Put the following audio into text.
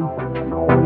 Bye.